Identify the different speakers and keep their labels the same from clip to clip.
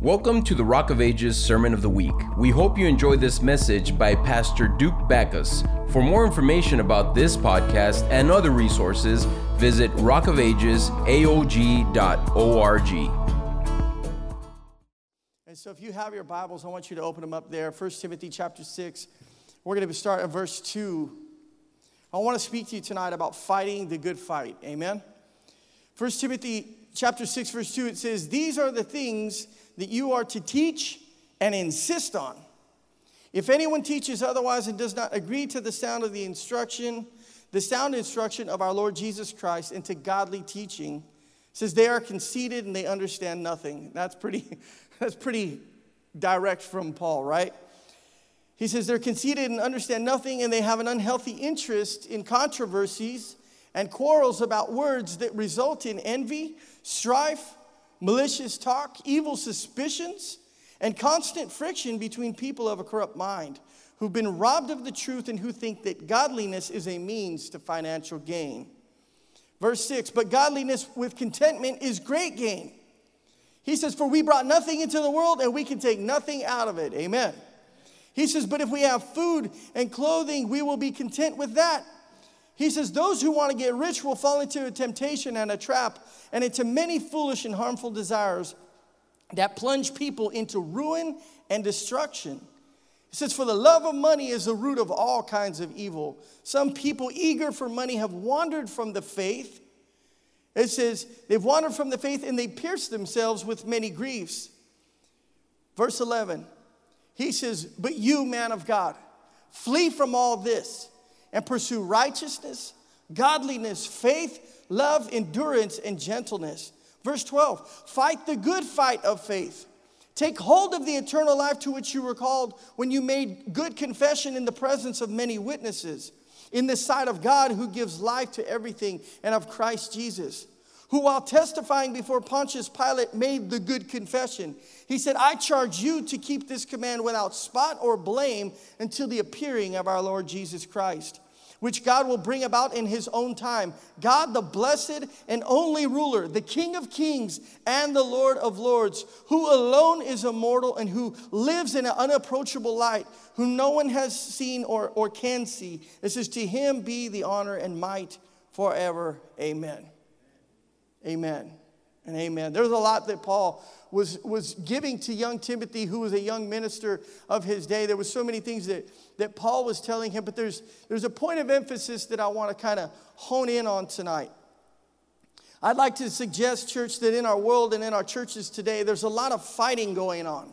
Speaker 1: Welcome to the Rock of Ages Sermon of the Week. We hope you enjoy this message by Pastor Duke Backus. For more information about this podcast and other resources, visit rockofagesaog.org.
Speaker 2: And so if you have your Bibles, I want you to open them up there. 1 Timothy chapter 6. We're going to start at verse 2. I want to speak to you tonight about fighting the good fight. Amen. 1 Timothy chapter 6 verse 2 it says, "These are the things that you are to teach and insist on. If anyone teaches otherwise and does not agree to the sound of the instruction, the sound instruction of our Lord Jesus Christ into godly teaching, says they are conceited and they understand nothing. That's pretty, that's pretty direct from Paul, right? He says they're conceited and understand nothing, and they have an unhealthy interest in controversies and quarrels about words that result in envy, strife, malicious talk, evil suspicions, and constant friction between people of a corrupt mind who've been robbed of the truth and who think that godliness is a means to financial gain. Verse 6 But godliness with contentment is great gain. He says, For we brought nothing into the world and we can take nothing out of it. Amen. He says, But if we have food and clothing, we will be content with that. He says, Those who want to get rich will fall into a temptation and a trap and into many foolish and harmful desires that plunge people into ruin and destruction. He says, For the love of money is the root of all kinds of evil. Some people eager for money have wandered from the faith. It says, They've wandered from the faith and they pierced themselves with many griefs. Verse 11, he says, But you, man of God, flee from all this and pursue righteousness, godliness, faith, love, endurance, and gentleness. Verse 12 fight the good fight of faith. Take hold of the eternal life to which you were called when you made good confession in the presence of many witnesses, in the sight of God who gives life to everything, and of Christ Jesus, who, while testifying before Pontius Pilate, made the good confession. He said, I charge you to keep this command without spot or blame until the appearing of our Lord Jesus Christ which God will bring about in his own time. God, the blessed and only ruler, the King of kings and the Lord of lords, who alone is immortal and who lives in an unapproachable light, whom no one has seen or, or can see. This is To him be the honor and might forever. Amen. Amen. And amen. There's a lot that Paul was, was giving to young Timothy, who was a young minister of his day. There were so many things that, that Paul was telling him, but there's, there's a point of emphasis that I want to kind of hone in on tonight. I'd like to suggest, church, that in our world and in our churches today, there's a lot of fighting going on.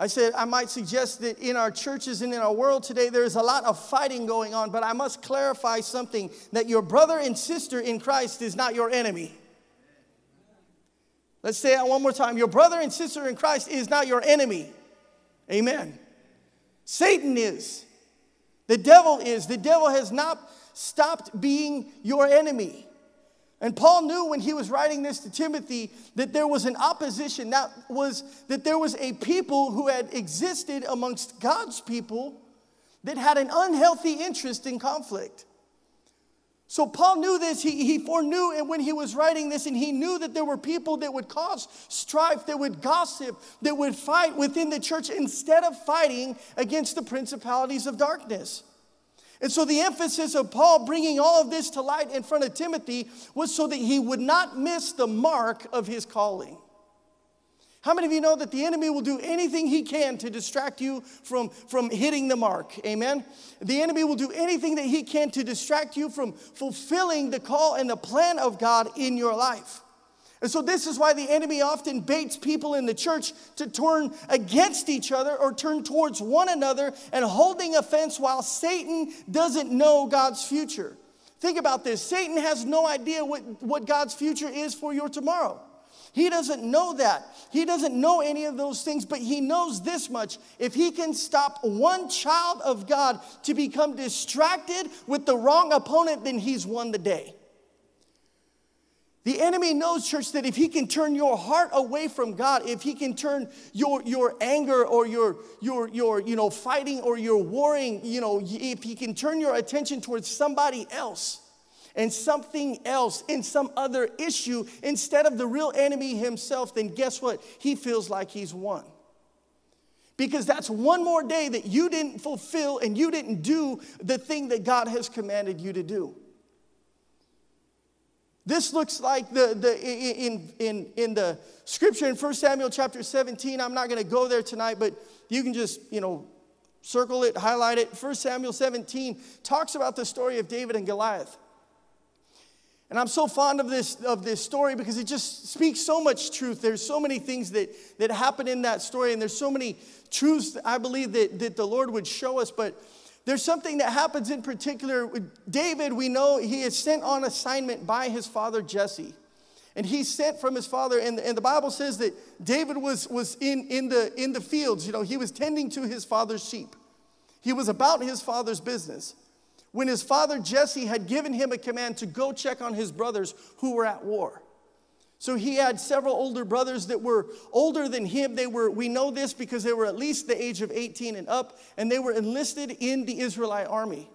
Speaker 2: I said, I might suggest that in our churches and in our world today, there's a lot of fighting going on, but I must clarify something that your brother and sister in Christ is not your enemy. Let's say that one more time. Your brother and sister in Christ is not your enemy. Amen. Satan is. The devil is. The devil has not stopped being your enemy. And Paul knew when he was writing this to Timothy that there was an opposition, that was that there was a people who had existed amongst God's people that had an unhealthy interest in conflict. So Paul knew this, he, he foreknew and when he was writing this, and he knew that there were people that would cause strife, that would gossip, that would fight within the church instead of fighting against the principalities of darkness. And so the emphasis of Paul bringing all of this to light in front of Timothy was so that he would not miss the mark of his calling. How many of you know that the enemy will do anything he can to distract you from, from hitting the mark? Amen? The enemy will do anything that he can to distract you from fulfilling the call and the plan of God in your life. And so, this is why the enemy often baits people in the church to turn against each other or turn towards one another and holding offense while Satan doesn't know God's future. Think about this Satan has no idea what, what God's future is for your tomorrow. He doesn't know that. He doesn't know any of those things, but he knows this much. If he can stop one child of God to become distracted with the wrong opponent, then he's won the day. The enemy knows, church, that if he can turn your heart away from God, if he can turn your, your anger or your, your, your you know, fighting or your warring, you know, if he can turn your attention towards somebody else, and something else in some other issue instead of the real enemy himself, then guess what? He feels like he's won. Because that's one more day that you didn't fulfill and you didn't do the thing that God has commanded you to do. This looks like the, the in, in, in the scripture in 1 Samuel chapter 17. I'm not going to go there tonight, but you can just, you know, circle it, highlight it. 1 Samuel 17 talks about the story of David and Goliath. And I'm so fond of this, of this story because it just speaks so much truth. There's so many things that, that happen in that story, and there's so many truths I believe that, that the Lord would show us. But there's something that happens in particular. David, we know he is sent on assignment by his father Jesse. And he's sent from his father, and, and the Bible says that David was, was in, in, the, in the fields. You know, he was tending to his father's sheep. He was about his father's business when his father Jesse had given him a command to go check on his brothers who were at war. So he had several older brothers that were older than him. They were, we know this because they were at least the age of 18 and up, and they were enlisted in the Israelite army.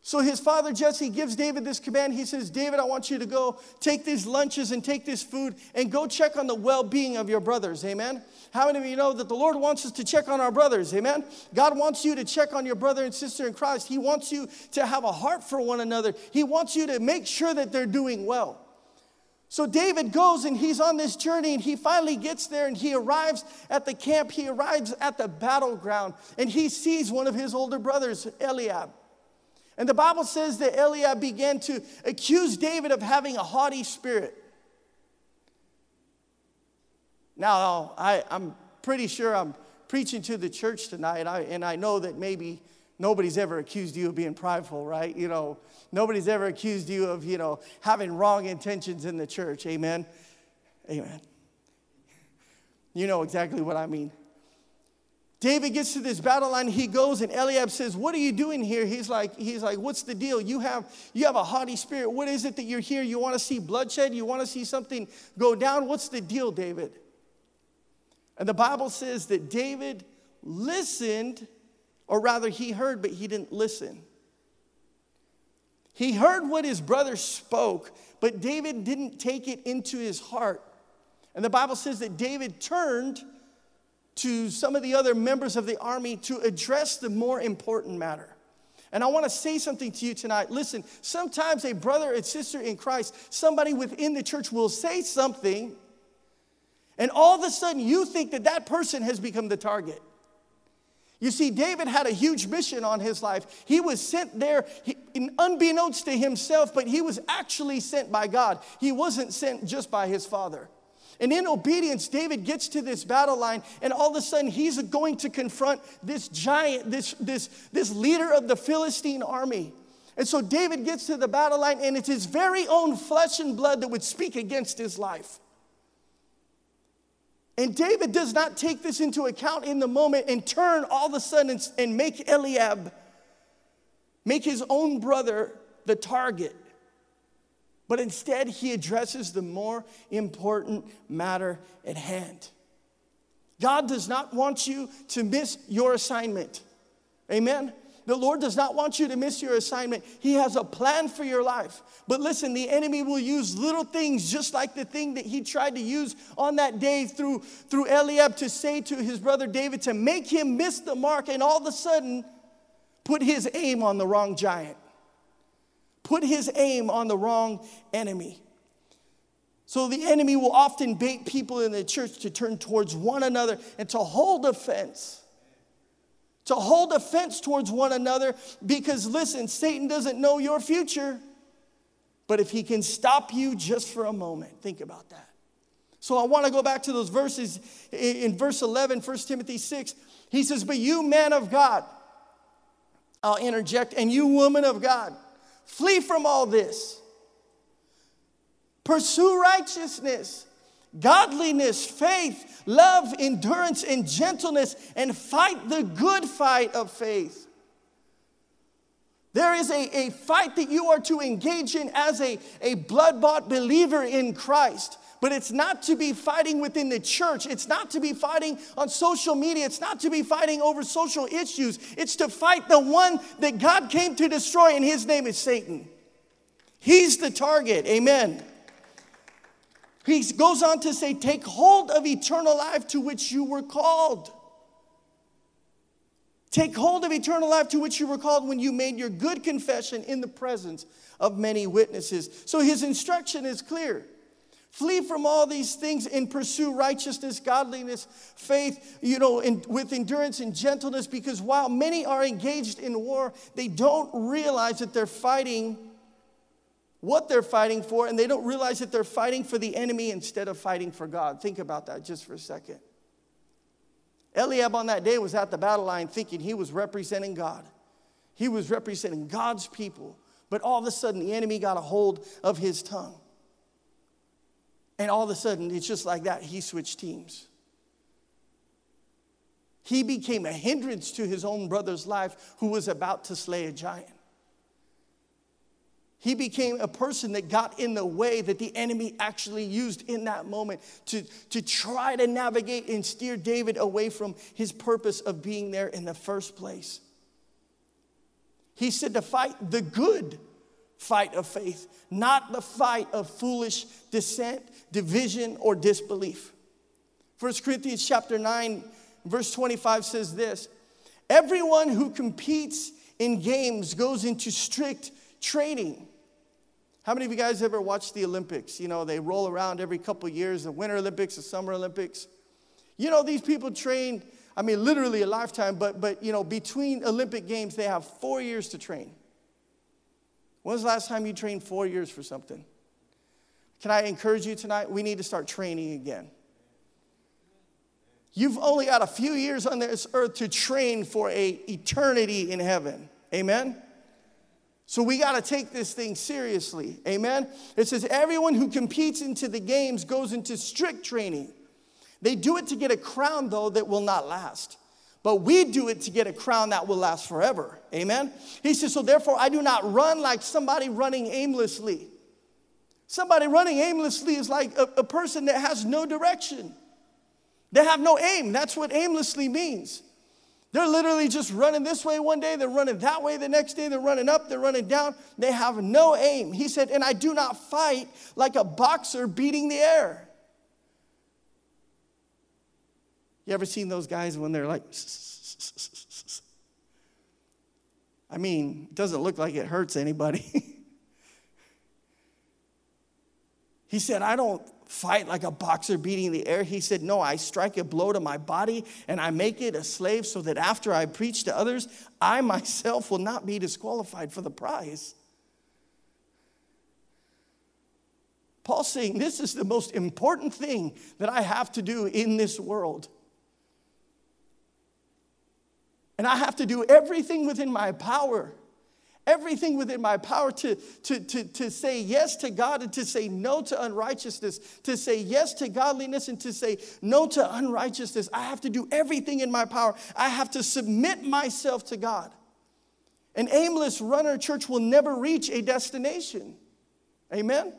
Speaker 2: So his father Jesse gives David this command. He says, David, I want you to go take these lunches and take this food and go check on the well being of your brothers. Amen. How many of you know that the Lord wants us to check on our brothers? Amen. God wants you to check on your brother and sister in Christ. He wants you to have a heart for one another, He wants you to make sure that they're doing well. So David goes and he's on this journey and he finally gets there and he arrives at the camp. He arrives at the battleground and he sees one of his older brothers, Eliab. And the Bible says that Eliab began to accuse David of having a haughty spirit. Now, I, am pretty sure I'm preaching to the church tonight, I, and I know that maybe nobody's ever accused you of being prideful, right? You know, nobody's ever accused you of, you know, having wrong intentions in the church. Amen. Amen. You know exactly what I mean. David gets to this battle line. He goes and Eliab says, "What are you doing here?" He's like, "He's like, what's the deal? You have you have a haughty spirit. What is it that you're here? You want to see bloodshed? You want to see something go down? What's the deal, David?" And the Bible says that David listened, or rather, he heard, but he didn't listen. He heard what his brother spoke, but David didn't take it into his heart. And the Bible says that David turned to some of the other members of the army to address the more important matter. And I want to say something to you tonight. Listen, sometimes a brother and sister in Christ, somebody within the church will say something, and all of a sudden you think that that person has become the target. You see, David had a huge mission on his life. He was sent there he, unbeknownst to himself, but he was actually sent by God. He wasn't sent just by his father. And in obedience, David gets to this battle line, and all of a sudden, he's going to confront this giant, this, this, this leader of the Philistine army. And so David gets to the battle line, and it's his very own flesh and blood that would speak against his life. And David does not take this into account in the moment and turn all of a sudden and, make Eliab, make his own brother the target. But instead, he addresses the more important matter at hand. God does not want you to miss your assignment. Amen. The Lord does not want you to miss your assignment. He has a plan for your life. But listen, the enemy will use little things just like the thing that he tried to use on that day through, through Eliab to say to his brother David to make him miss the mark and all of a sudden put his aim on the wrong giant put his aim on the wrong enemy. So the enemy will often bait people in the church to turn towards one another and to hold offense. To hold offense towards one another because, listen, Satan doesn't know your future. But if he can stop you just for a moment, think about that. So I want to go back to those verses in verse 11, 1 Timothy 6. He says, But you, man of God, I'll interject, and you, woman of God, Flee from all this. Pursue righteousness, godliness, faith, love, endurance, and gentleness, and fight the good fight of faith. There is a, a fight that you are to engage in as a, a blood bought believer in Christ. But it's not to be fighting within the church. It's not to be fighting on social media. It's not to be fighting over social issues. It's to fight the one that God came to destroy, and his name is Satan. He's the target. Amen. He goes on to say, Take hold of eternal life to which you were called. Take hold of eternal life to which you were called when you made your good confession in the presence of many witnesses. So his instruction is clear. Flee from all these things and pursue righteousness, godliness, faith, you know, in, with endurance and gentleness, because while many are engaged in war, they don't realize that they're fighting what they're fighting for, and they don't realize that they're fighting for the enemy instead of fighting for God. Think about that just for a second. Eliab on that day was at the battle line thinking he was representing God. He was representing God's people. But all of a sudden, the enemy got a hold of his tongue. And all of a sudden, it's just like that. He switched teams. He became a hindrance to his own brother's life who was about to slay a giant. He became a person that got in the way that the enemy actually used in that moment to, to try to navigate and steer David away from his purpose of being there in the first place. He said to fight the good fight of faith, not the fight of foolish dissent, division, or disbelief. 1 Corinthians chapter 9, verse 25 says this Everyone who competes in games goes into strict training. How many of you guys ever watched the Olympics? You know, they roll around every couple years the Winter Olympics, the Summer Olympics. You know, these people train, I mean, literally a lifetime, but, but you know, between Olympic Games, they have four years to train. When's the last time you trained four years for something? Can I encourage you tonight? We need to start training again. You've only got a few years on this earth to train for a eternity in heaven. Amen? So we got to take this thing seriously. Amen? It says, everyone who competes into the games goes into strict training. They do it to get a crown, though, that will not last. But we do it to get a crown that will last forever. Amen? He says, so therefore I do not run like somebody running aimlessly. Somebody running aimlessly is like a, a person that has no direction. They have no aim. That's what aimlessly means. They're literally just running this way one day, they're running that way the next day, they're running up, they're running down. They have no aim. He said, And I do not fight like a boxer beating the air. You ever seen those guys when they're like, I mean, it doesn't look like it hurts anybody. he said, I don't fight like a boxer beating the air. He said, No, I strike a blow to my body and I make it a slave so that after I preach to others, I myself will not be disqualified for the prize. Paul's saying, This is the most important thing that I have to do in this world. And I have to do everything within my power everything within my power to, to, to, to say yes to God and to say no to unrighteousness, to say yes to godliness and to say no to unrighteousness. I have to do everything in my power. I have to submit myself to God. An aimless runner, church, will never reach a destination. Amen?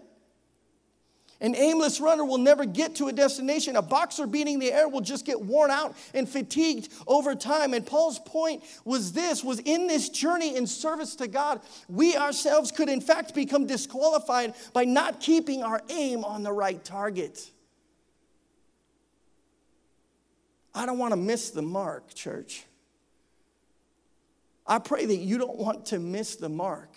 Speaker 2: An aimless runner will never get to a destination. A boxer beating the air will just get worn out and fatigued over time. And Paul's point was this was in this journey in service to God, we ourselves could in fact become disqualified by not keeping our aim on the right target. I don't want to miss the mark, church. I pray that you don't want to miss the mark.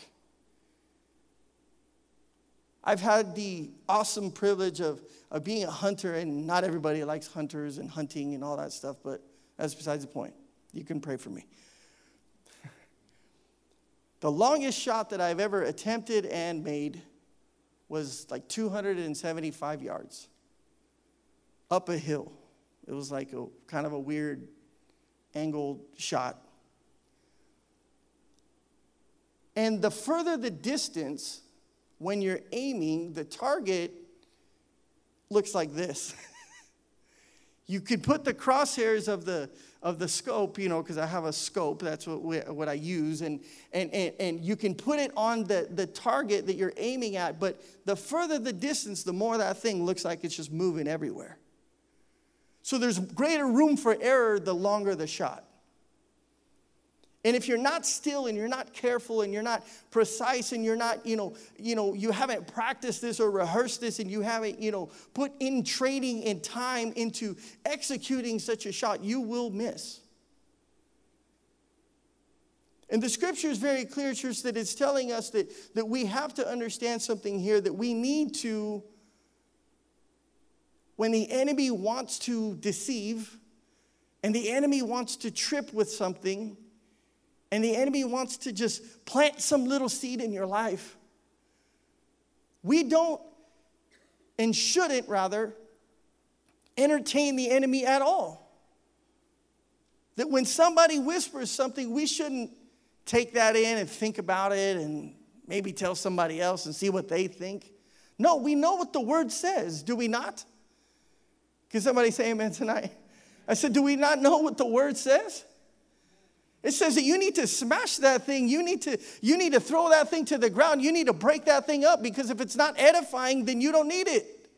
Speaker 2: I've had the awesome privilege of, of being a hunter, and not everybody likes hunters and hunting and all that stuff, but that's besides the point. You can pray for me. the longest shot that I've ever attempted and made was like 275 yards up a hill. It was like a kind of a weird angled shot. And the further the distance, when you're aiming, the target looks like this. you could put the crosshairs of the of the scope, you know, because I have a scope, that's what, we, what I use, and, and, and, and you can put it on the, the target that you're aiming at, but the further the distance, the more that thing looks like it's just moving everywhere. So there's greater room for error the longer the shot. And if you're not still and you're not careful and you're not precise and you're not, you know, you know, you haven't practiced this or rehearsed this and you haven't, you know, put in training and time into executing such a shot, you will miss. And the scripture is very clear, church, that it's telling us that, that we have to understand something here that we need to, when the enemy wants to deceive and the enemy wants to trip with something, and the enemy wants to just plant some little seed in your life, we don't and shouldn't rather entertain the enemy at all. That when somebody whispers something, we shouldn't take that in and think about it and maybe tell somebody else and see what they think. No, we know what the word says, do we not? Can somebody say amen tonight? I said, Do we not know what the word says? It says that you need to smash that thing. You need to, you need to throw that thing to the ground. You need to break that thing up because if it's not edifying, then you don't need it.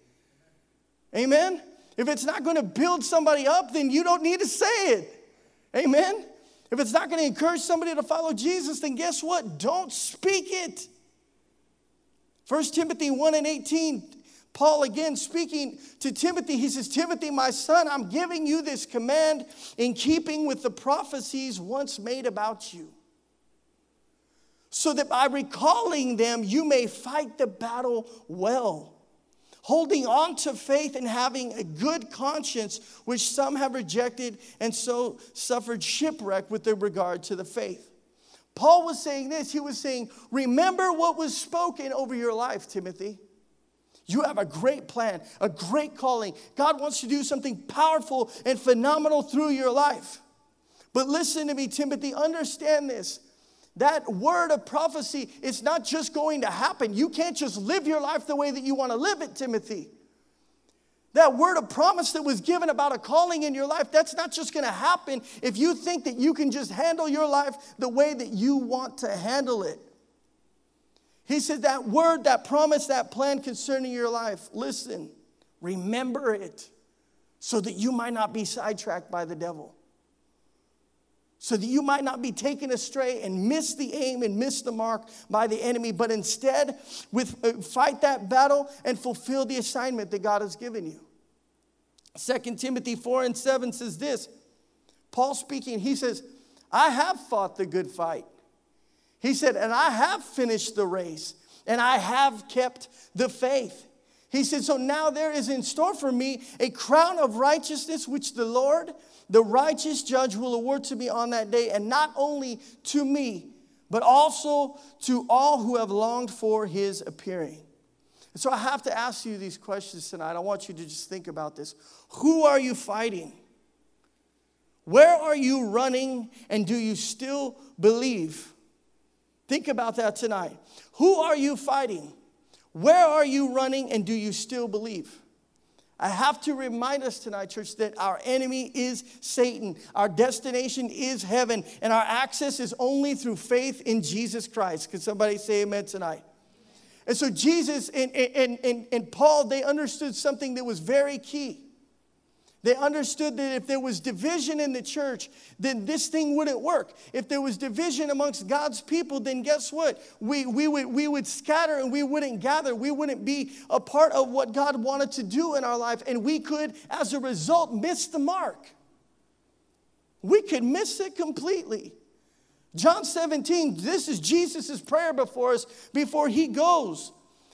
Speaker 2: Amen? If it's not going to build somebody up, then you don't need to say it. Amen? If it's not going to encourage somebody to follow Jesus, then guess what? Don't speak it. 1 Timothy 1 and 18 Paul again speaking to Timothy, he says, Timothy, my son, I'm giving you this command in keeping with the prophecies once made about you, so that by recalling them, you may fight the battle well, holding on to faith and having a good conscience, which some have rejected and so suffered shipwreck with regard to the faith. Paul was saying this, he was saying, Remember what was spoken over your life, Timothy. You have a great plan, a great calling. God wants to do something powerful and phenomenal through your life. But listen to me, Timothy, understand this. That word of prophecy is not just going to happen. You can't just live your life the way that you want to live it, Timothy. That word of promise that was given about a calling in your life, that's not just going to happen if you think that you can just handle your life the way that you want to handle it. He said, That word, that promise, that plan concerning your life, listen, remember it so that you might not be sidetracked by the devil. So that you might not be taken astray and miss the aim and miss the mark by the enemy, but instead with, uh, fight that battle and fulfill the assignment that God has given you. 2 Timothy 4 and 7 says this Paul speaking, he says, I have fought the good fight. He said, And I have finished the race, and I have kept the faith. He said, So now there is in store for me a crown of righteousness, which the Lord, the righteous judge, will award to me on that day, and not only to me, but also to all who have longed for his appearing. So I have to ask you these questions tonight. I want you to just think about this. Who are you fighting? Where are you running? And do you still believe? Think about that tonight. Who are you fighting? Where are you running? And do you still believe? I have to remind us tonight, church, that our enemy is Satan. Our destination is heaven, and our access is only through faith in Jesus Christ. Can somebody say amen tonight? And so, Jesus and, and, and, and Paul, they understood something that was very key. They understood that if there was division in the church, then this thing wouldn't work. If there was division amongst God's people, then guess what? We, we, would, we would scatter and we wouldn't gather. We wouldn't be a part of what God wanted to do in our life. And we could, as a result, miss the mark. We could miss it completely. John 17, this is Jesus' prayer before us before he goes.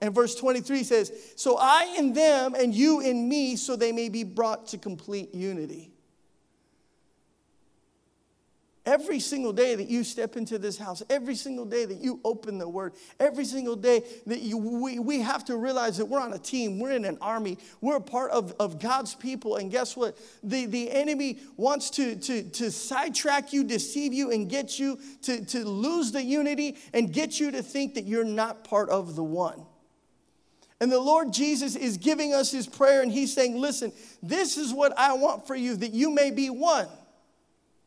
Speaker 2: And verse 23 says, So I in them and you in me, so they may be brought to complete unity. Every single day that you step into this house, every single day that you open the word, every single day that you, we, we have to realize that we're on a team, we're in an army, we're a part of, of God's people. And guess what? The, the enemy wants to, to, to sidetrack you, deceive you, and get you to, to lose the unity and get you to think that you're not part of the one. And the Lord Jesus is giving us his prayer, and he's saying, Listen, this is what I want for you, that you may be one.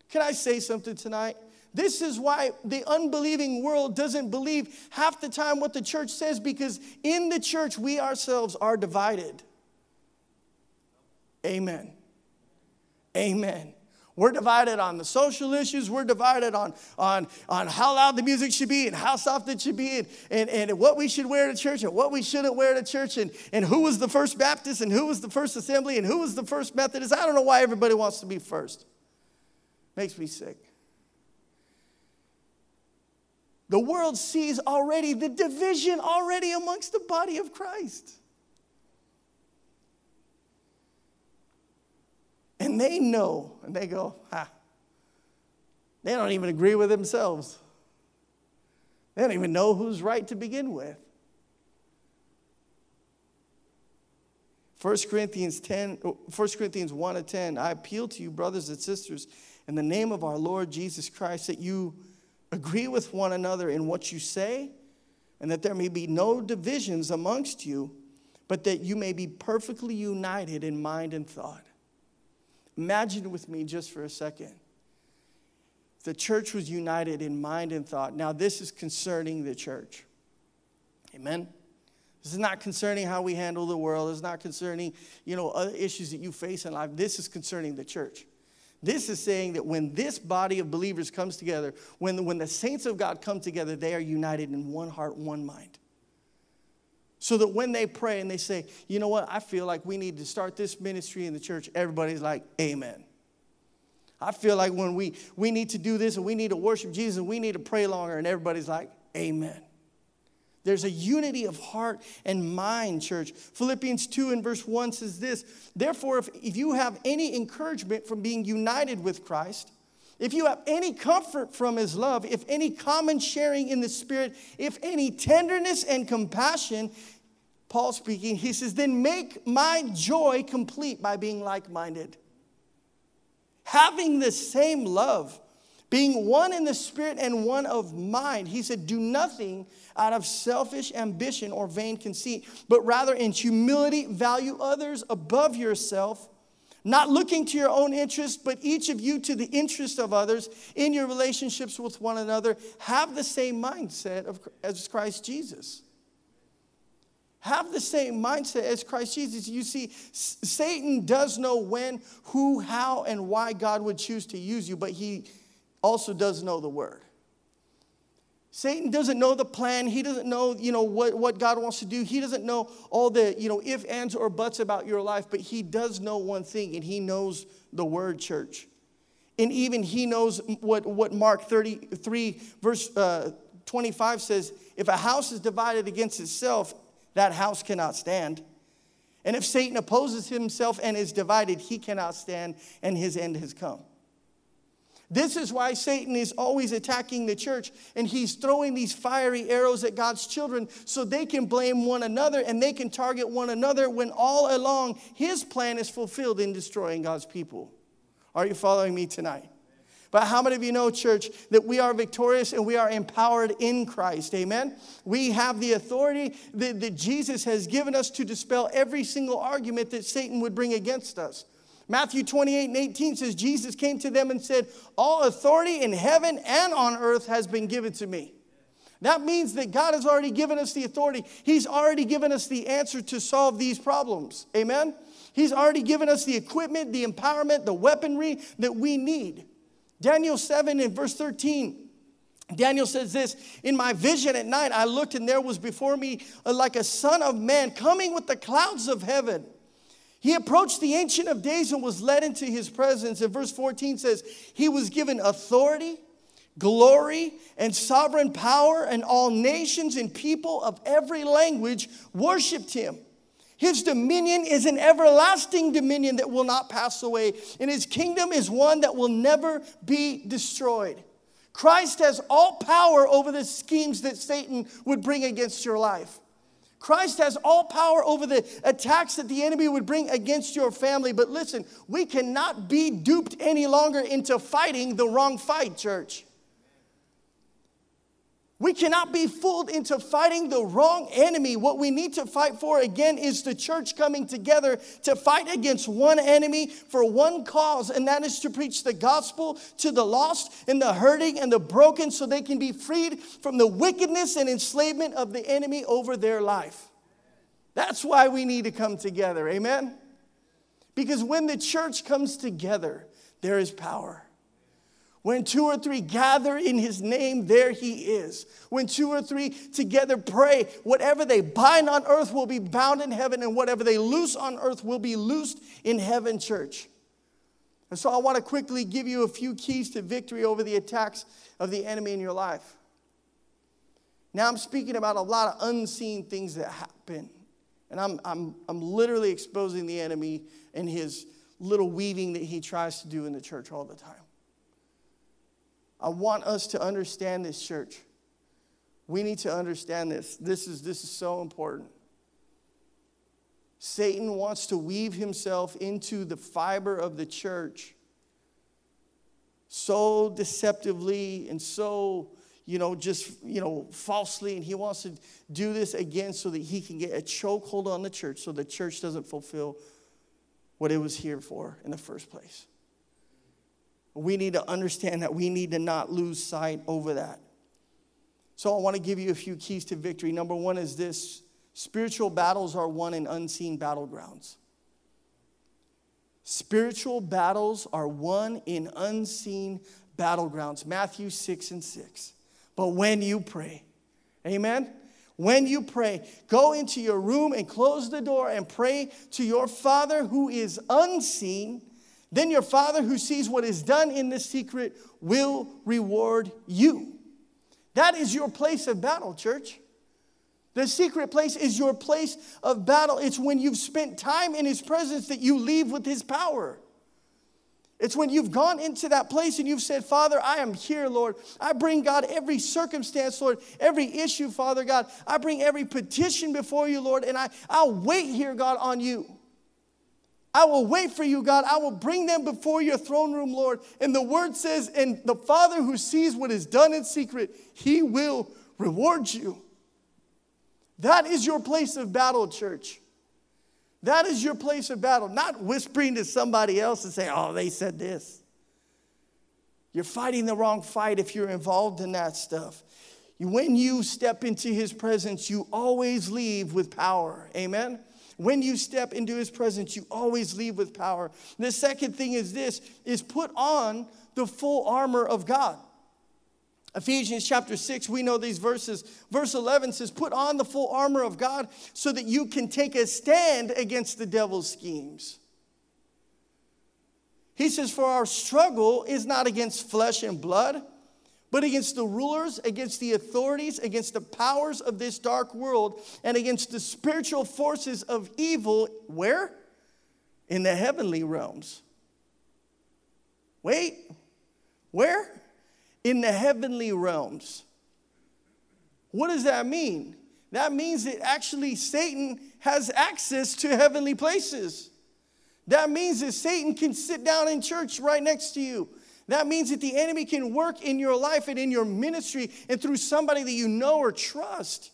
Speaker 2: Can I say something tonight? This is why the unbelieving world doesn't believe half the time what the church says because in the church we ourselves are divided. Amen. Amen. We're divided on the social issues. We're divided on, on, on how loud the music should be and how soft it should be and, and, and what we should wear to church and what we shouldn't wear to church and, and who was the first Baptist and who was the first assembly and who was the first Methodist. I don't know why everybody wants to be first. Makes me sick. The world sees already the division already amongst the body of Christ. And they know, and they go, ah, they don't even agree with themselves. They don't even know who's right to begin with. 1 Corinthians 10, 1 Corinthians 1 to 10, I appeal to you, brothers and sisters, in the name of our Lord Jesus Christ that you agree with one another in what you say, and that there may be no divisions amongst you, but that you may be perfectly united in mind and thought. Imagine with me just for a second. The church was united in mind and thought. Now, this is concerning the church. Amen. This is not concerning how we handle the world. Is not concerning, you know, other issues that you face in life. This is concerning the church. This is saying that when this body of believers comes together, when, when the saints of God come together, they are united in one heart, one mind. So that when they pray and they say, you know what, I feel like we need to start this ministry in the church, everybody's like, Amen. I feel like when we, we need to do this and we need to worship Jesus and we need to pray longer, and everybody's like, Amen. There's a unity of heart and mind, church. Philippians 2 and verse 1 says this Therefore, if, if you have any encouragement from being united with Christ, if you have any comfort from his love, if any common sharing in the Spirit, if any tenderness and compassion, Paul speaking, he says, then make my joy complete by being like minded. Having the same love being one in the spirit and one of mind. He said, Do nothing out of selfish ambition or vain conceit, but rather in humility value others above yourself, not looking to your own interest, but each of you to the interest of others in your relationships with one another. Have the same mindset of, as Christ Jesus. Have the same mindset as Christ Jesus. You see, Satan does know when, who, how, and why God would choose to use you, but he also does know the word. Satan doesn't know the plan. He doesn't know, you know, what, what God wants to do. He doesn't know all the, you know, if, ands, or buts about your life, but he does know one thing, and he knows the word, church. And even he knows what, what Mark 33, verse uh, 25 says if a house is divided against itself, that house cannot stand. And if Satan opposes himself and is divided, he cannot stand, and his end has come. This is why Satan is always attacking the church and he's throwing these fiery arrows at God's children so they can blame one another and they can target one another when all along his plan is fulfilled in destroying God's people. Are you following me tonight? But how many of you know, church, that we are victorious and we are empowered in Christ? Amen? We have the authority that, that Jesus has given us to dispel every single argument that Satan would bring against us. Matthew 28 and 18 says, Jesus came to them and said, All authority in heaven and on earth has been given to me. That means that God has already given us the authority. He's already given us the answer to solve these problems. Amen? He's already given us the equipment, the empowerment, the weaponry that we need. Daniel 7 and verse 13. Daniel says this In my vision at night, I looked, and there was before me uh, like a son of man coming with the clouds of heaven. He approached the Ancient of Days and was led into his presence. And verse 14 says, He was given authority, glory, and sovereign power, and all nations and people of every language worshiped him. His dominion is an everlasting dominion that will not pass away, and his kingdom is one that will never be destroyed. Christ has all power over the schemes that Satan would bring against your life. Christ has all power over the attacks that the enemy would bring against your family. But listen, we cannot be duped any longer into fighting the wrong fight, church. We cannot be fooled into fighting the wrong enemy. What we need to fight for again is the church coming together to fight against one enemy for one cause, and that is to preach the gospel to the lost and the hurting and the broken so they can be freed from the wickedness and enslavement of the enemy over their life. That's why we need to come together. Amen? Because when the church comes together, there is power. When two or three gather in his name, there he is. When two or three together pray, whatever they bind on earth will be bound in heaven, and whatever they loose on earth will be loosed in heaven, church. And so I want to quickly give you a few keys to victory over the attacks of the enemy in your life. Now, I'm speaking about a lot of unseen things that happen. And I'm, I'm, I'm literally exposing the enemy and his little weaving that he tries to do in the church all the time. I want us to understand this, church. We need to understand this. This is, this is so important. Satan wants to weave himself into the fiber of the church so deceptively and so, you know, just, you know, falsely. And he wants to do this again so that he can get a chokehold on the church so the church doesn't fulfill what it was here for in the first place. We need to understand that we need to not lose sight over that. So, I want to give you a few keys to victory. Number one is this spiritual battles are won in unseen battlegrounds. Spiritual battles are won in unseen battlegrounds. Matthew 6 and 6. But when you pray, amen? When you pray, go into your room and close the door and pray to your Father who is unseen then your Father who sees what is done in the secret will reward you. That is your place of battle, church. The secret place is your place of battle. It's when you've spent time in His presence that you leave with His power. It's when you've gone into that place and you've said, Father, I am here, Lord. I bring God every circumstance, Lord, every issue, Father God. I bring every petition before you, Lord, and I, I'll wait here, God, on you. I will wait for you, God. I will bring them before your throne room, Lord. And the word says, and the Father who sees what is done in secret, he will reward you. That is your place of battle, church. That is your place of battle, not whispering to somebody else and say, oh, they said this. You're fighting the wrong fight if you're involved in that stuff. When you step into his presence, you always leave with power. Amen? When you step into his presence, you always leave with power. The second thing is this is put on the full armor of God. Ephesians chapter 6, we know these verses. Verse 11 says, Put on the full armor of God so that you can take a stand against the devil's schemes. He says, For our struggle is not against flesh and blood but against the rulers, against the authorities, against the powers of this dark world, and against the spiritual forces of evil, where? In the heavenly realms. Wait, where? In the heavenly realms. What does that mean? That means that actually Satan has access to heavenly places. That means that Satan can sit down in church right next to you. That means that the enemy can work in your life and in your ministry and through somebody that you know or trust.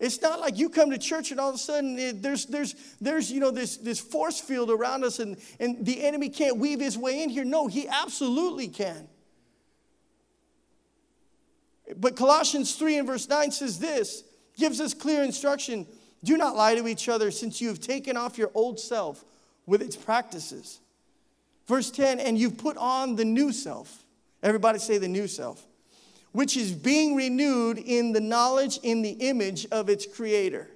Speaker 2: It's not like you come to church and all of a sudden it, there's, there's, there's you know, this, this force field around us and, and the enemy can't weave his way in here. No, he absolutely can. But Colossians 3 and verse 9 says this, gives us clear instruction. Do not lie to each other since you have taken off your old self with its practices Verse 10, and you've put on the new self. Everybody say the new self, which is being renewed in the knowledge, in the image of its creator.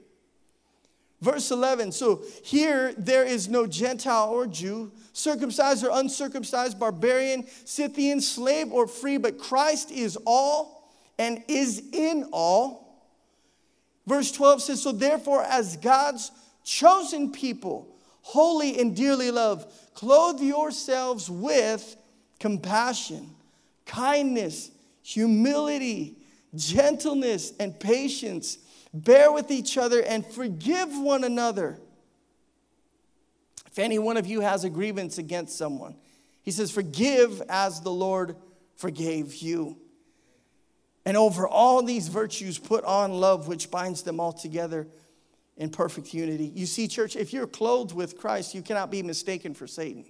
Speaker 2: Verse 11, so here there is no Gentile or Jew, circumcised or uncircumcised, barbarian, Scythian, slave or free, but Christ is all and is in all. Verse 12 says, So therefore, as God's chosen people, holy and dearly loved, clothe yourselves with compassion, kindness, humility, gentleness, and patience. Bear with each other and forgive one another. If any one of you has a grievance against someone, he says, Forgive as the Lord forgave you. And over all these virtues, put on love, which binds them all together in perfect unity. You see, church, if you're clothed with Christ, you cannot be mistaken for Satan.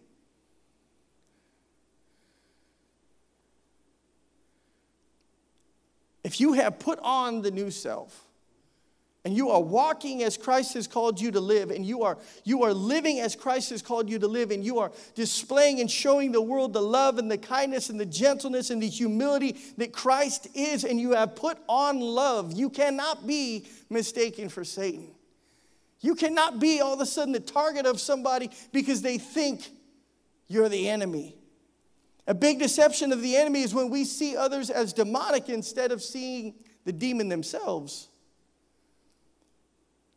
Speaker 2: If you have put on the new self, and you are walking as Christ has called you to live, and you are, you are living as Christ has called you to live, and you are displaying and showing the world the love and the kindness and the gentleness and the humility that Christ is, and you have put on love, you cannot be mistaken for Satan. You cannot be all of a sudden the target of somebody because they think you're the enemy. A big deception of the enemy is when we see others as demonic instead of seeing the demon themselves.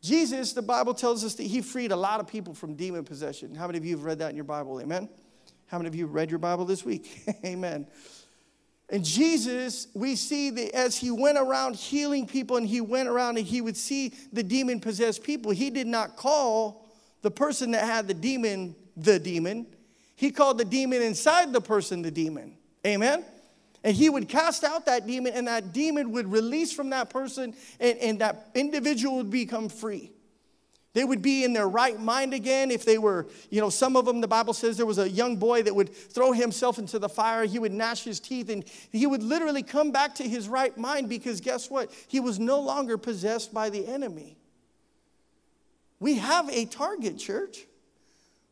Speaker 2: Jesus, the Bible tells us that he freed a lot of people from demon possession. How many of you have read that in your Bible? Amen. How many of you read your Bible this week? Amen. And Jesus, we see that as he went around healing people and he went around and he would see the demon possessed people, he did not call the person that had the demon the demon. He called the demon inside the person the demon. Amen. And he would cast out that demon, and that demon would release from that person, and, and that individual would become free. They would be in their right mind again if they were, you know, some of them, the Bible says there was a young boy that would throw himself into the fire. He would gnash his teeth and he would literally come back to his right mind because guess what? He was no longer possessed by the enemy. We have a target, church.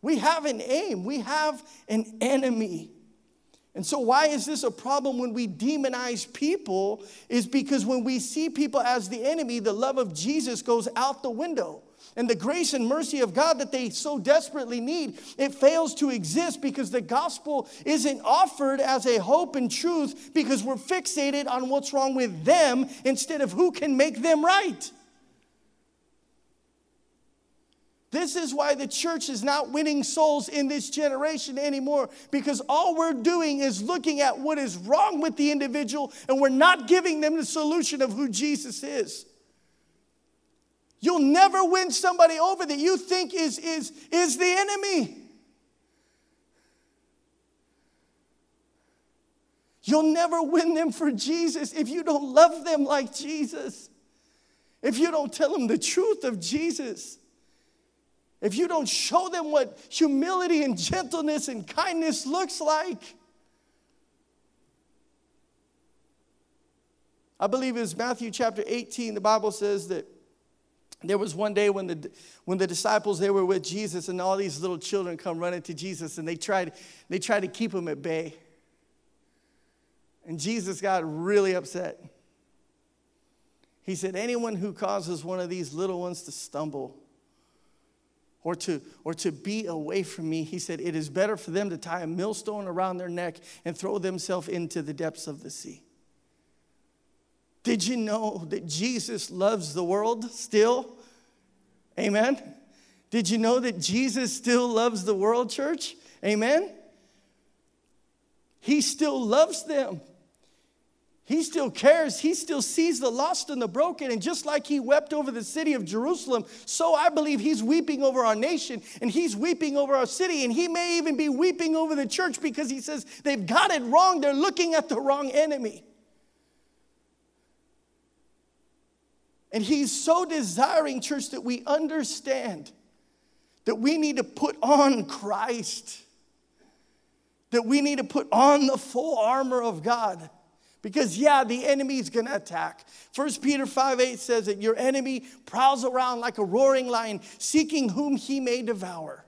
Speaker 2: We have an aim. We have an enemy. And so, why is this a problem when we demonize people? Is because when we see people as the enemy, the love of Jesus goes out the window. And the grace and mercy of God that they so desperately need, it fails to exist because the gospel isn't offered as a hope and truth because we're fixated on what's wrong with them instead of who can make them right. This is why the church is not winning souls in this generation anymore because all we're doing is looking at what is wrong with the individual and we're not giving them the solution of who Jesus is. You'll never win somebody over that you think is, is, is the enemy. You'll never win them for Jesus if you don't love them like Jesus. If you don't tell them the truth of Jesus if you don't show them what humility and gentleness and kindness looks like, I believe it's Matthew chapter 18, the Bible says that there was one day when the, when the disciples they were with jesus and all these little children come running to jesus and they tried, they tried to keep him at bay and jesus got really upset he said anyone who causes one of these little ones to stumble or to, or to be away from me. He said, It is better for them to tie a millstone around their neck and throw themselves into the depths of the sea. Did you know that Jesus loves the world still? Amen. Did you know that Jesus still loves the world, church? Amen. He still loves them. He still cares. He still sees the lost and the broken. And just like he wept over the city of Jerusalem, so I believe he's weeping over our nation and he's weeping over our city. And he may even be weeping over the church because he says they've got it wrong. They're looking at the wrong enemy. And he's so desiring, church, that we understand that we need to put on Christ, that we need to put on the full armor of God. Because, yeah, the enemy is going to attack. 1 Peter 5 8 says that your enemy prowls around like a roaring lion, seeking whom he may devour.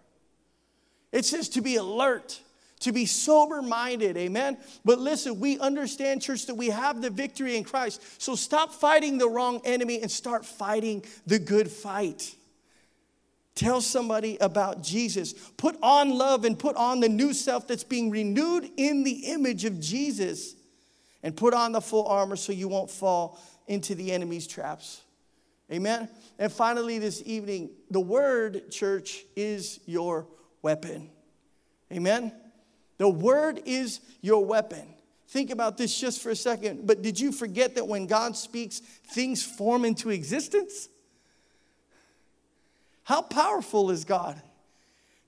Speaker 2: It says to be alert, to be sober minded, amen? But listen, we understand, church, that we have the victory in Christ. So stop fighting the wrong enemy and start fighting the good fight. Tell somebody about Jesus. Put on love and put on the new self that's being renewed in the image of Jesus and put on the full armor so you won't fall into the enemy's traps. Amen. And finally, this evening, the word, church, is your weapon. Amen. The word is your weapon. Think about this just for a second. But did you forget that when God speaks, things form into existence? How powerful is God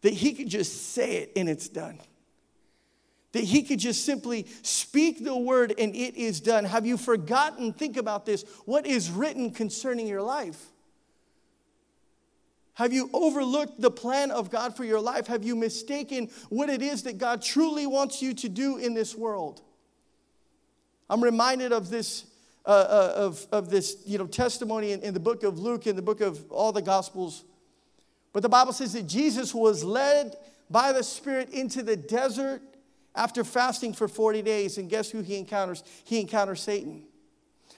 Speaker 2: that He could just say it and it's done? That He could just simply speak the word and it is done. Have you forgotten? Think about this. What is written concerning your life? Have you overlooked the plan of God for your life? Have you mistaken what it is that God truly wants you to do in this world? I'm reminded of this, uh, uh, of, of this you know, testimony in, in the book of Luke, in the book of all the Gospels. But the Bible says that Jesus was led by the Spirit into the desert after fasting for 40 days. And guess who he encounters? He encounters Satan.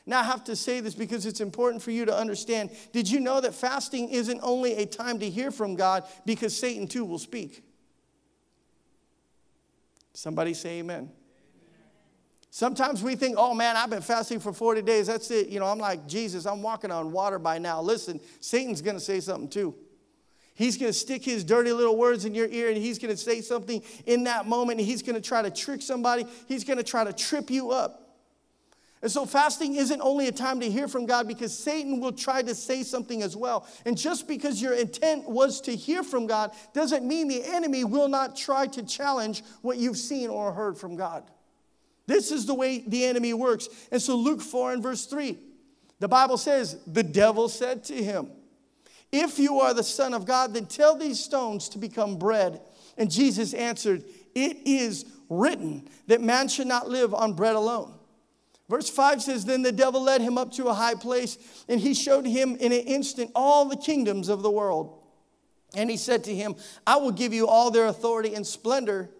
Speaker 2: Now, I have to say this because it's important for you to understand. Did you know that fasting isn't only a time to hear from God because Satan too will speak? Somebody say amen. Sometimes we think, oh man, I've been fasting for 40 days. That's it. You know, I'm like, Jesus, I'm walking on water by now. Listen, Satan's going to say something too. He's going to stick his dirty little words in your ear and he's going to say something in that moment and he's going to try to trick somebody. He's going to try to trip you up. And so, fasting isn't only a time to hear from God because Satan will try to say something as well. And just because your intent was to hear from God doesn't mean the enemy will not try to challenge what you've seen or heard from God. This is the way the enemy works. And so, Luke 4 and verse 3, the Bible says, The devil said to him, If you are the Son of God, then tell these stones to become bread. And Jesus answered, It is written that man should not live on bread alone Verse 5 says, Then the devil led him up to a high place, and he showed him in an instant all the kingdoms of the world. And he said to him, I will give you all their authority and splendor.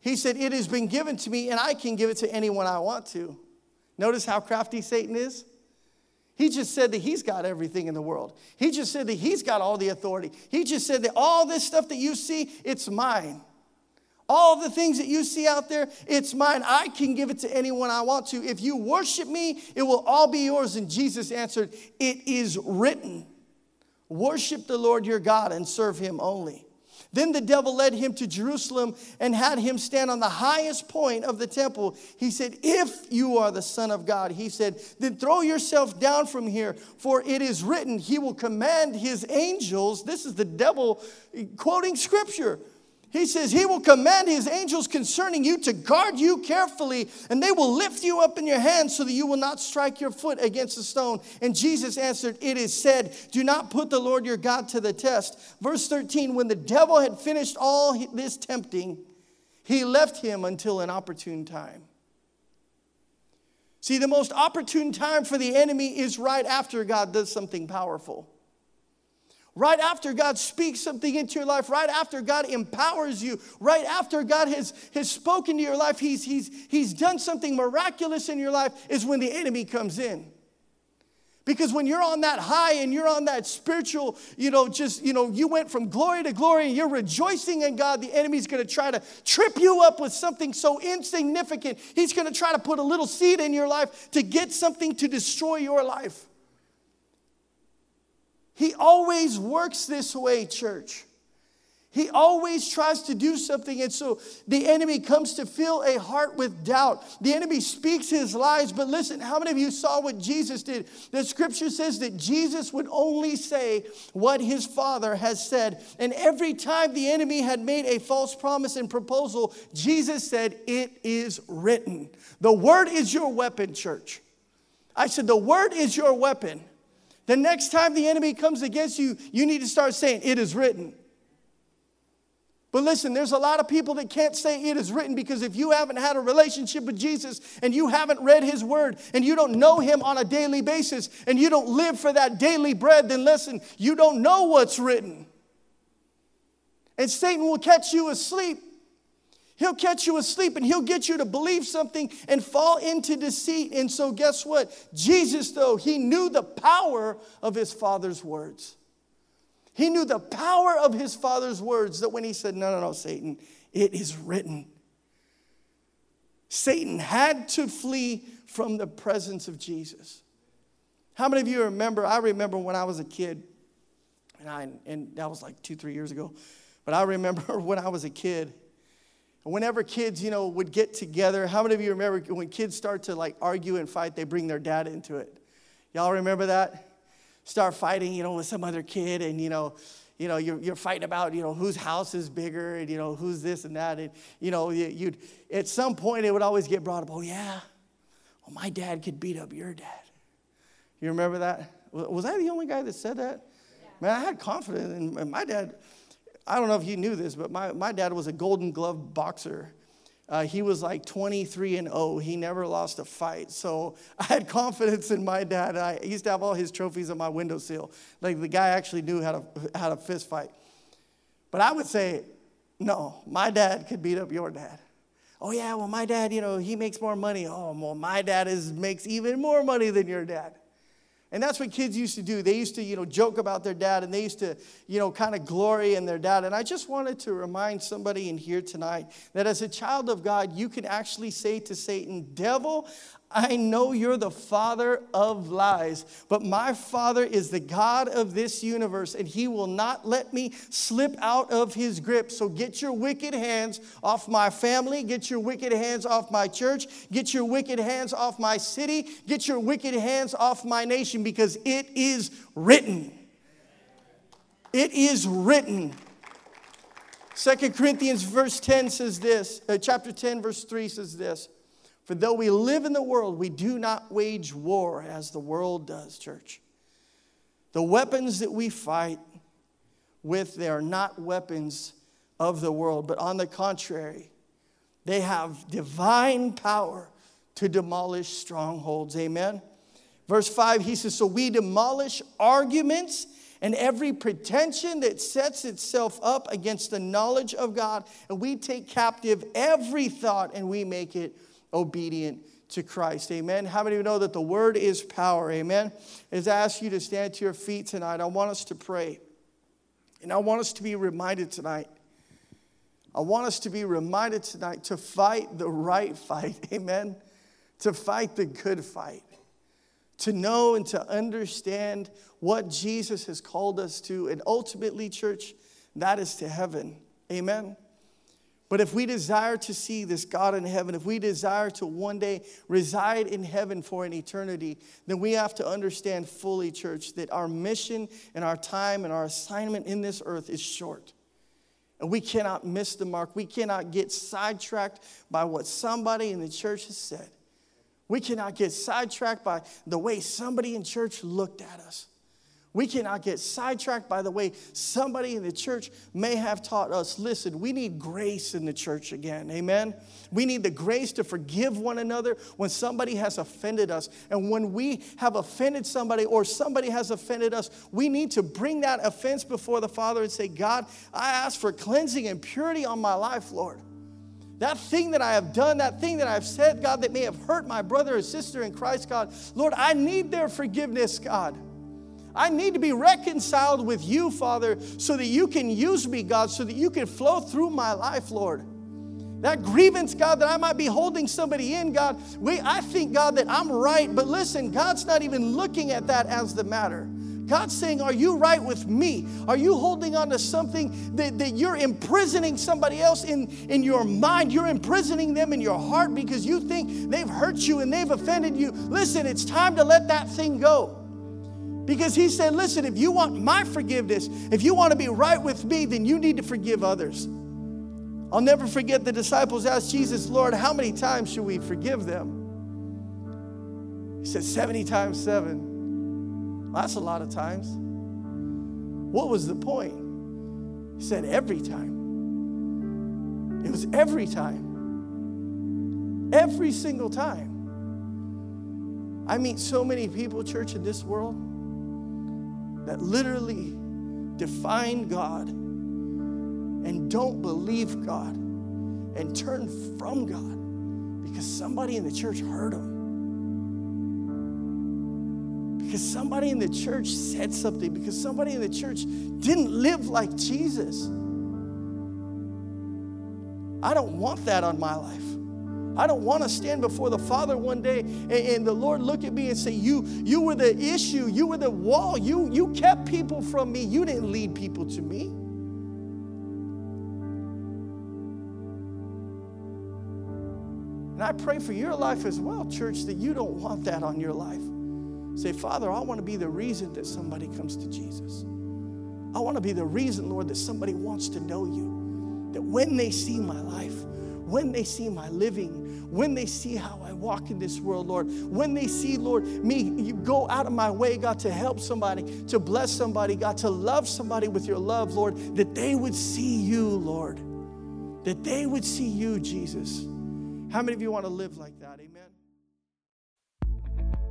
Speaker 2: He said, It has been given to me, and I can give it to anyone I want to. Notice how crafty Satan is? He just said that he's got everything in the world. He just said that he's got all the authority. He just said that all this stuff that you see, it's mine. All the things that you see out there, it's mine. I can give it to anyone I want to. If you worship me, it will all be yours. And Jesus answered, It is written, Worship the Lord your God and serve him only. Then the devil led him to Jerusalem and had him stand on the highest point of the temple. He said, If you are the Son of God, he said, then throw yourself down from here, for it is written, He will command His angels. This is the devil quoting scripture he says, He will command His angels concerning you to guard you carefully, and they will lift you up in your hands so that you will not strike your foot against a stone. And Jesus answered, It is said, Do not put the Lord your God to the test. Verse 13 When the devil had finished all this tempting, he left him until an opportune time. See, the most opportune time for the enemy is right after God does something powerful. Right after God speaks something into your life, right after God empowers you, right after God has, has spoken to your life, he's, he's, he's done something miraculous in your life, is when the enemy comes in. Because when you're on that high and you're on that spiritual, you know, just, you know, you went from glory to glory and you're rejoicing in God, the enemy's gonna try to trip you up with something so insignificant. He's gonna try to put a little seed in your life to get something to destroy your life. He always works this way, church. He always tries to do something, and so the enemy comes to fill a heart with doubt. The enemy speaks his lies, but listen, how many of you saw what Jesus did? The scripture says that Jesus would only say what his Father has said. And every time the enemy had made a false promise and proposal, Jesus said, It is written. The word is your weapon, church. I said, The word is your weapon. The next time the enemy comes against you, you need to start saying, It is written. But listen, there's a lot of people that can't say it is written because if you haven't had a relationship with Jesus and you haven't read his word and you don't know him on a daily basis and you don't live for that daily bread, then listen, you don't know what's written. And Satan will catch you asleep He'll catch you asleep and he'll get you to believe something and fall into deceit. And so, guess what? Jesus, though, he knew the power of his father's words. He knew the power of his father's words that when he said, No, no, no, Satan, it is written. Satan had to flee from the presence of Jesus. How many of you remember? I remember when I was a kid, and, I, and that was like two, three years ago. But I remember when I was a kid, whenever kids, you know, would get together, how many of you remember when kids start to like argue and fight, they bring their dad into it? Y'all remember that? Start fighting, you know, with some other kid, and you know, you know, you're, you're fighting about, you know, whose house is bigger, and you know, who's this and that, and you know, you'd at some point it would always get brought up. Oh yeah, well my dad could beat up your dad. You remember that? Was I the only guy that said that? Yeah. Man, I had confidence in my dad. I don't know if you knew this, but my, my dad was a golden glove boxer. Uh, he was like 23 and 0. He never lost a fight. So I had confidence in my dad. I used to have all his trophies on my windowsill. Like the guy actually knew how to, how to fist fight. But I would say, no, my dad could beat up your dad. Oh, yeah, well, my dad, you know, he makes more money. Oh, well, my dad is, makes even more money than your dad. And that's what kids used to do. They used to, you know, joke about their dad and they used to, you know, kind of glory in their dad. And I just wanted to remind somebody in here tonight that as a child of God, you can actually say to Satan, Devil, I know you're the father of lies, but my father is the God of this universe, and he will not let me slip out of his grip. So get your wicked hands off my family, get your wicked hands off my church, get your wicked hands off my city, get your wicked hands off my nation, because it is written. It is written. Second Corinthians verse 10 says this, uh, chapter 10, verse 3 says this. For though we live in the world, we do not wage war as the world does, church. The weapons that we fight with, they are not weapons of the world, but on the contrary, they have divine power to demolish strongholds. Amen. Verse 5, he says, So we demolish arguments and every pretension that sets itself up against the knowledge of God, and we take captive every thought and we make it obedient to Christ. Amen. How many of you know that the word is power? Amen. As I ask you to stand to your feet tonight, I want us to pray. And I want us to be reminded tonight. I want us to be reminded tonight to fight the right fight. Amen. To fight the good fight. To know and to understand what Jesus has called us to. And ultimately, church, that is to heaven. Amen. But if we desire to see this God in heaven, if we desire to one day reside in heaven for an eternity, then we have to understand fully, church, that our mission and our time and our assignment in this earth is short. And we cannot miss the mark. We cannot get sidetracked by what somebody in the church has said. We cannot get sidetracked by the way somebody in church looked at us. We cannot get sidetracked by the way somebody in the church may have taught us. Listen, we need grace in the church again. Amen. We need the grace to forgive one another when somebody has offended us. And when we have offended somebody or somebody has offended us, we need to bring that offense before the Father and say, God, I ask for cleansing and purity on my life, Lord. That thing that I have done, that thing that I've said, God, that may have hurt my brother or sister in Christ, God, Lord, I need their forgiveness, God. I need to be reconciled with you, Father, so that you can use me, God, so that you can flow through my life, Lord. That grievance, God, that I might be holding somebody in, God, we, I think, God, that I'm right, but listen, God's not even looking at that as the matter. God's saying, Are you right with me? Are you holding on to something that, that you're imprisoning somebody else in, in your mind? You're imprisoning them in your heart because you think they've hurt you and they've offended you. Listen, it's time to let that thing go. Because he said, Listen, if you want my forgiveness, if you want to be right with me, then you need to forgive others. I'll never forget the disciples asked Jesus, Lord, how many times should we forgive them? He said, 70 times seven. Well, that's a lot of times. What was the point? He said, every time. It was every time. Every single time. I meet so many people, church, in this world that literally define God and don't believe God and turn from God because somebody in the church hurt them. Because somebody in the church said something, because somebody in the church didn't live like Jesus. I don't want that on my life. I don't want to stand before the Father one day and, and, the Lord look at me and say, You you were the issue, you were the wall, you you kept people from me, you didn't lead people to me. And I pray for your life as well, church, that you don't want that on your life. Say, Father, I want to be the reason that somebody comes to Jesus. I want to be the reason, Lord, that somebody wants to know you. That when they see my life, when they see my living, when they see how I walk in this world, Lord, when they see, Lord, me you go out of my way, God, to help somebody, to bless somebody, God, to love somebody with your love, Lord, that they would see you, Lord. That they would see you, Jesus. How many of you want to live like that? Amen.